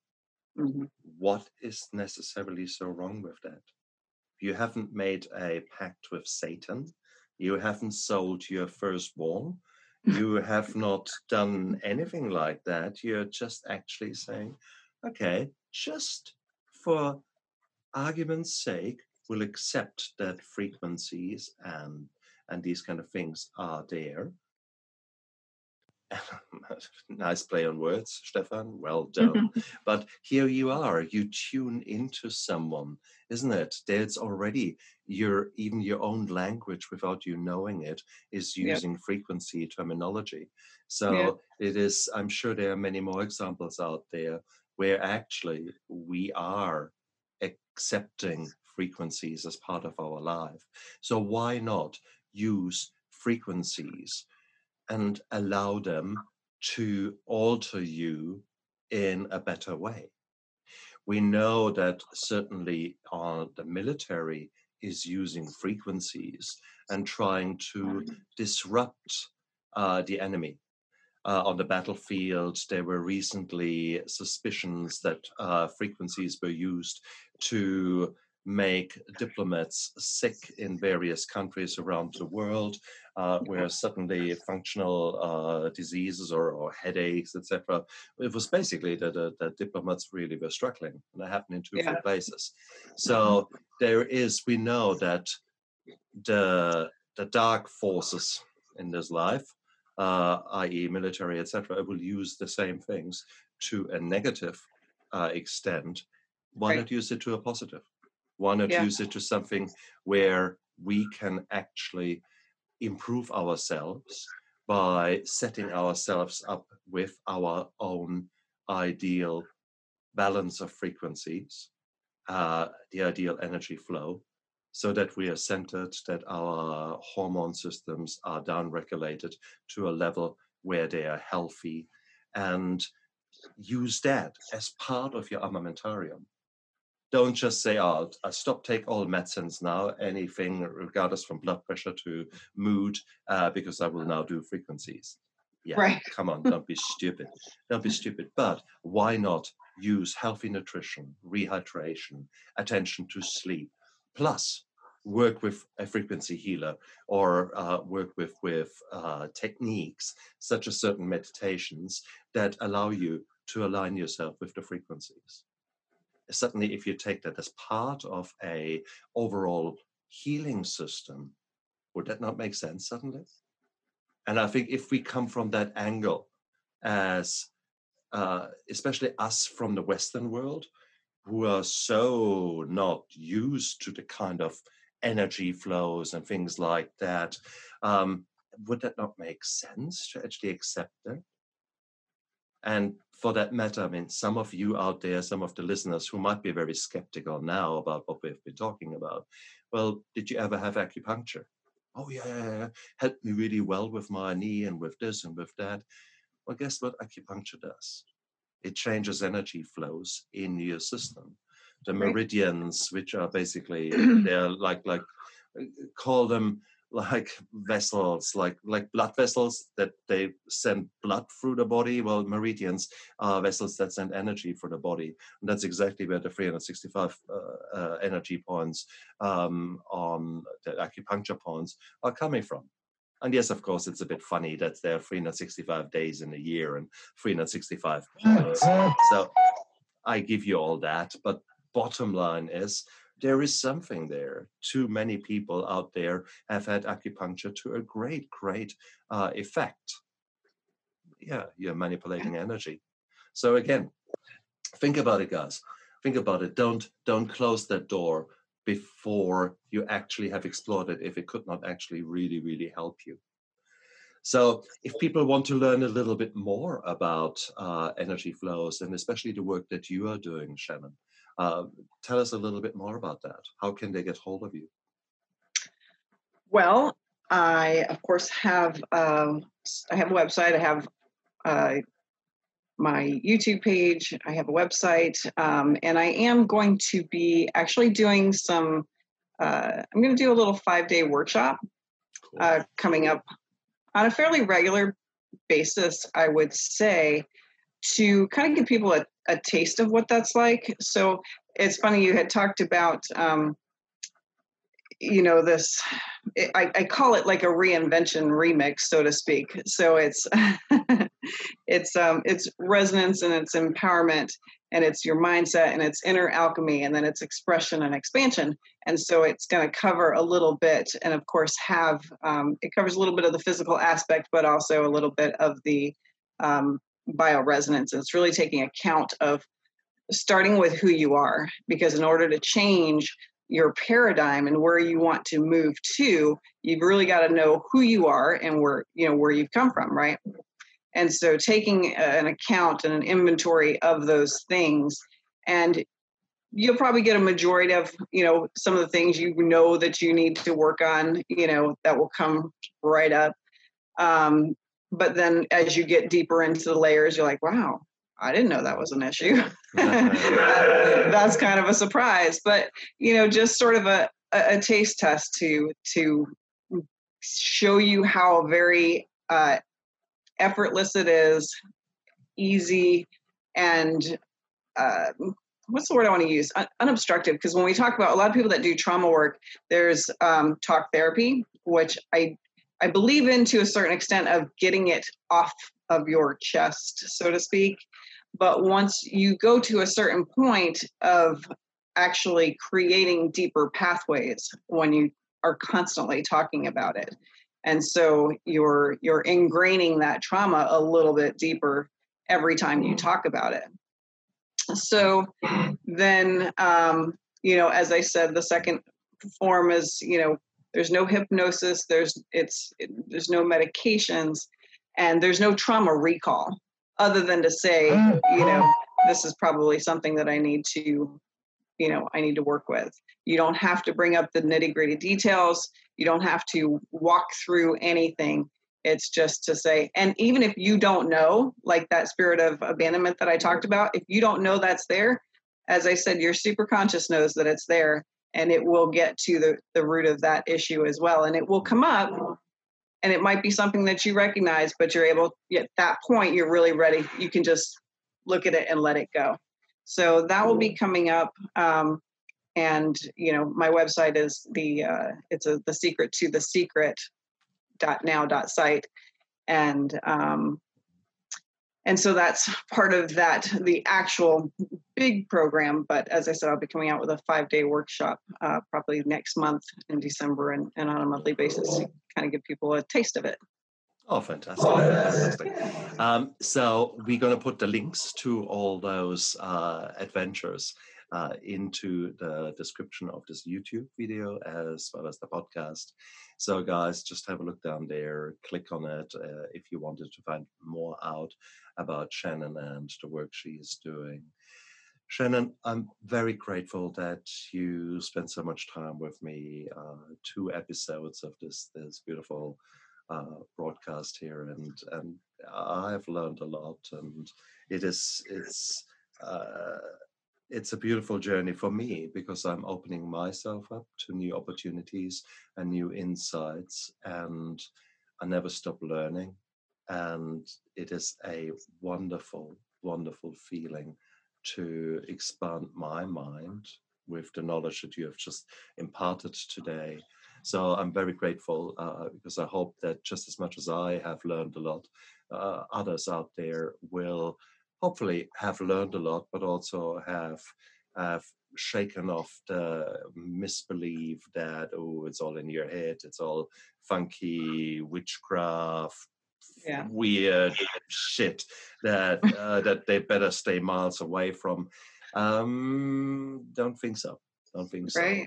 Mhm.
What is necessarily so wrong with that? You haven't made a pact with Satan. You haven't sold your firstborn. You have not done anything like that. You're just actually saying, okay, just for argument's sake, we'll accept that frequencies and and these kind of things are there. nice play on words, Stefan. Well done. but here you are. You tune into someone, isn't it? There's already your even your own language without you knowing it is using frequency terminology. So it is. I'm sure there are many more examples out there where actually we are accepting frequencies as part of our life. So why not use frequencies and allow them to alter you in a better way? We know that certainly uh, the military is using frequencies and trying to disrupt uh, the enemy. Uh, on the battlefield, there were recently suspicions that uh, frequencies were used to make diplomats sick in various countries around the world, uh, where suddenly functional uh, diseases or, or headaches, etc. It was basically that the, the diplomats really were struggling, and that happened in two
Yeah.
three places. So there is, we know that the the dark forces in this life, uh, i.e., military, etc., will use the same things to a negative uh, extent. Why
Right.
not use it to a positive? Why not
Yeah.
use it to something where we can actually improve ourselves by setting ourselves up with our own ideal balance of frequencies, uh, the ideal energy flow, so that we are centered, that our hormone systems are down regulated to a level where they are healthy, and use that as part of your armamentarium. Don't just say, "Oh, I stop take all medicines now, anything regardless from blood pressure to mood, uh, because I will now do frequencies." Yeah,
Right.
come on, don't be stupid. Don't be stupid. But why not use healthy nutrition, rehydration, attention to sleep, plus work with a frequency healer or uh, work with with uh, techniques such as certain meditations that allow you to align yourself with the frequencies. Certainly, if you take that as part of a overall healing system, would that not make sense suddenly? And I think if we come from that angle, as uh, especially us from the Western world, who are so not used to the kind of energy flows and things like that, um, would that not make sense to actually accept them? And for that matter, I mean, some of you out there, some of the listeners who might be very skeptical now about what we've been talking about, well, did you ever have acupuncture? Oh, yeah, yeah, yeah. helped me really well with my knee and with this and with that. Well, guess what acupuncture does? It changes energy flows in your system. The meridians, which are basically, they're like, like, uh, call them like vessels, like like blood vessels that they send blood through the body. Well, meridians are vessels that send energy for the body, and that's exactly where the 365 uh, uh, energy points um, on the acupuncture points are coming from. And yes, of course, it's a bit funny that there are 365 days in a year and 365 points. So I give you all that, but bottom line is there is something there. Too many people out there have had acupuncture to a great, great uh, effect. Yeah, you're manipulating energy. So again, think about it, guys. Think about it. Don't don't close that door before you actually have explored it if it could not actually really, really help you. So, if people want to learn a little bit more about uh, energy flows and especially the work that you are doing, Shannon, uh, tell us a little bit more about that. How can they get hold of you?
Well, I of course have um, I have a website. I have uh, my YouTube page. I have a website, um, and I am going to be actually doing some. Uh, I'm going to do a little five day workshop cool. uh, coming up on a fairly regular basis. I would say to kind of give people a, a taste of what that's like. So it's funny you had talked about um, you know this I, I, call it like a reinvention remix so to speak so it's it's um it's resonance and it's empowerment and it's your mindset and it's inner alchemy and then it's expression and expansion and so it's going to cover a little bit and of course have um, it covers a little bit of the physical aspect but also a little bit of the um, bioresonance it's really taking account of starting with who you are because in order to change your paradigm and where you want to move to you've really got to know who you are and where you know where you've come from right? And so taking an account and an inventory of those things and you'll probably get a majority of you know some of the things you know that you need to work on you know that will come right up. Um, but then as you get deeper into the layers you're like wow I didn't know that was an issue. That's kind of a surprise, but you know, just sort of a, a, taste test to to show you how very uh, effortless it is, easy, and uh, what's the word I want to use? Un- unobstructive. Because when we talk about a lot of people that do trauma work, there's um, talk therapy, which I I believe in to a certain extent of getting it off of your chest, so to speak. But once you go to a certain point of actually creating deeper pathways when you are constantly talking about it. And so you're you're ingraining that trauma a little bit deeper every time you talk about it. So then um, you know, as I said, the second form is, you know, there's no hypnosis, there's it's it, there's no medications, and there's no trauma recall other than to say, mm. you know, this is probably something that I need to, you know, I need to work with. You don't have to bring up the nitty gritty details. You don't have to walk through anything. It's just to say, and even if you don't know, like that spirit of abandonment that I talked about, if you don't know that's there, as I said, your super conscious knows that it's there and it will get to the, the root of that issue as well. And it will come up and it might be something that you recognize but you're able at that point you're really ready you can just look at it and let it go so that will be coming up um, and you know my website is the uh, it's a the secret to the secret dot now dot site and um, and so that's part of that the actual big program but as i said i'll be coming out with a five day workshop uh, probably next month in december and, and on a monthly basis to kind of give people a taste of it
Oh, fantastic. fantastic. Um, so we're going to put the links to all those uh, adventures uh, into the description of this YouTube video as well as the podcast. So, guys, just have a look down there, click on it uh, if you wanted to find more out about Shannon and the work she is doing. Shannon, I'm very grateful that you spent so much time with me. Uh, two episodes of this this beautiful uh, broadcast here, and and I've learned a lot, and it is it's uh, it's a beautiful journey for me because I'm opening myself up to new opportunities and new insights, and I never stop learning. And it is a wonderful, wonderful feeling to expand my mind with the knowledge that you have just imparted today. So I'm very grateful uh, because I hope that just as much as I have learned a lot, uh, others out there will hopefully have learned a lot, but also have have shaken off the misbelief that oh, it's all in your head, it's all funky witchcraft, yeah. weird shit that uh, that they better stay miles away from. Um, don't think so. Don't think so.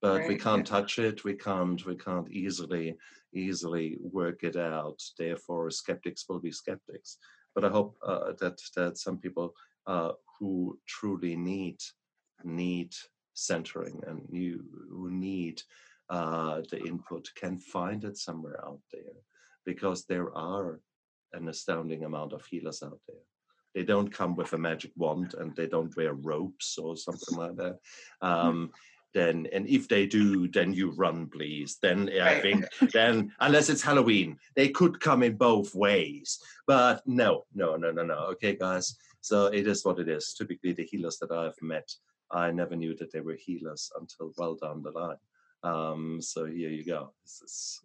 But right. we can't yeah. touch it. We can't. We can't easily easily work it out. Therefore, skeptics will be skeptics but I hope uh, that that some people uh, who truly need need centering and you who need uh, the input can find it somewhere out there because there are an astounding amount of healers out there. They don't come with a magic wand and they don't wear ropes or something like that. Hmm. Um, then and if they do then you run please. Then i think then unless it's halloween they could come in both ways. But no no no no no. Okay guys. So it is what it is. Typically the healers that i've met i never knew that they were healers until well down the line. Um, so here you go. This is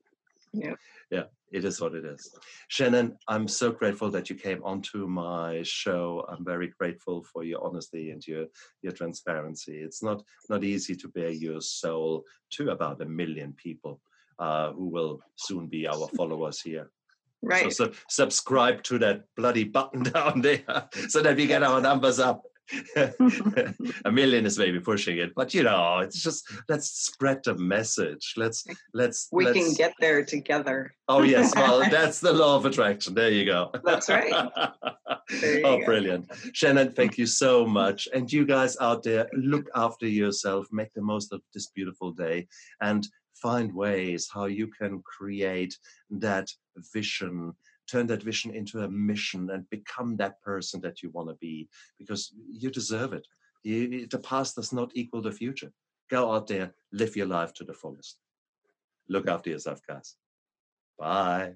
yeah.
Yeah, it is what it is. Shannon, I'm so grateful that you came onto my show. I'm very grateful for your honesty and your your transparency. It's not not easy to bare your soul to about a million people uh, who will soon be our followers here.
Right.
So, so subscribe to that bloody button down there so that we get our numbers up. a million is maybe pushing it, but you know, it's just let's spread the message. Let's let's
we
let's...
can get there together.
oh yes, well that's the law of attraction. There you go.
That's right.
oh, go. brilliant, Shannon! Thank you so much. And you guys out there, look after yourself. Make the most of this beautiful day, and find ways how you can create that vision turn that vision into a mission and become that person that you want to be because you deserve it. You, the past does not equal the future. Go out there, live your life to the fullest. Look after yourself, guys. Bye.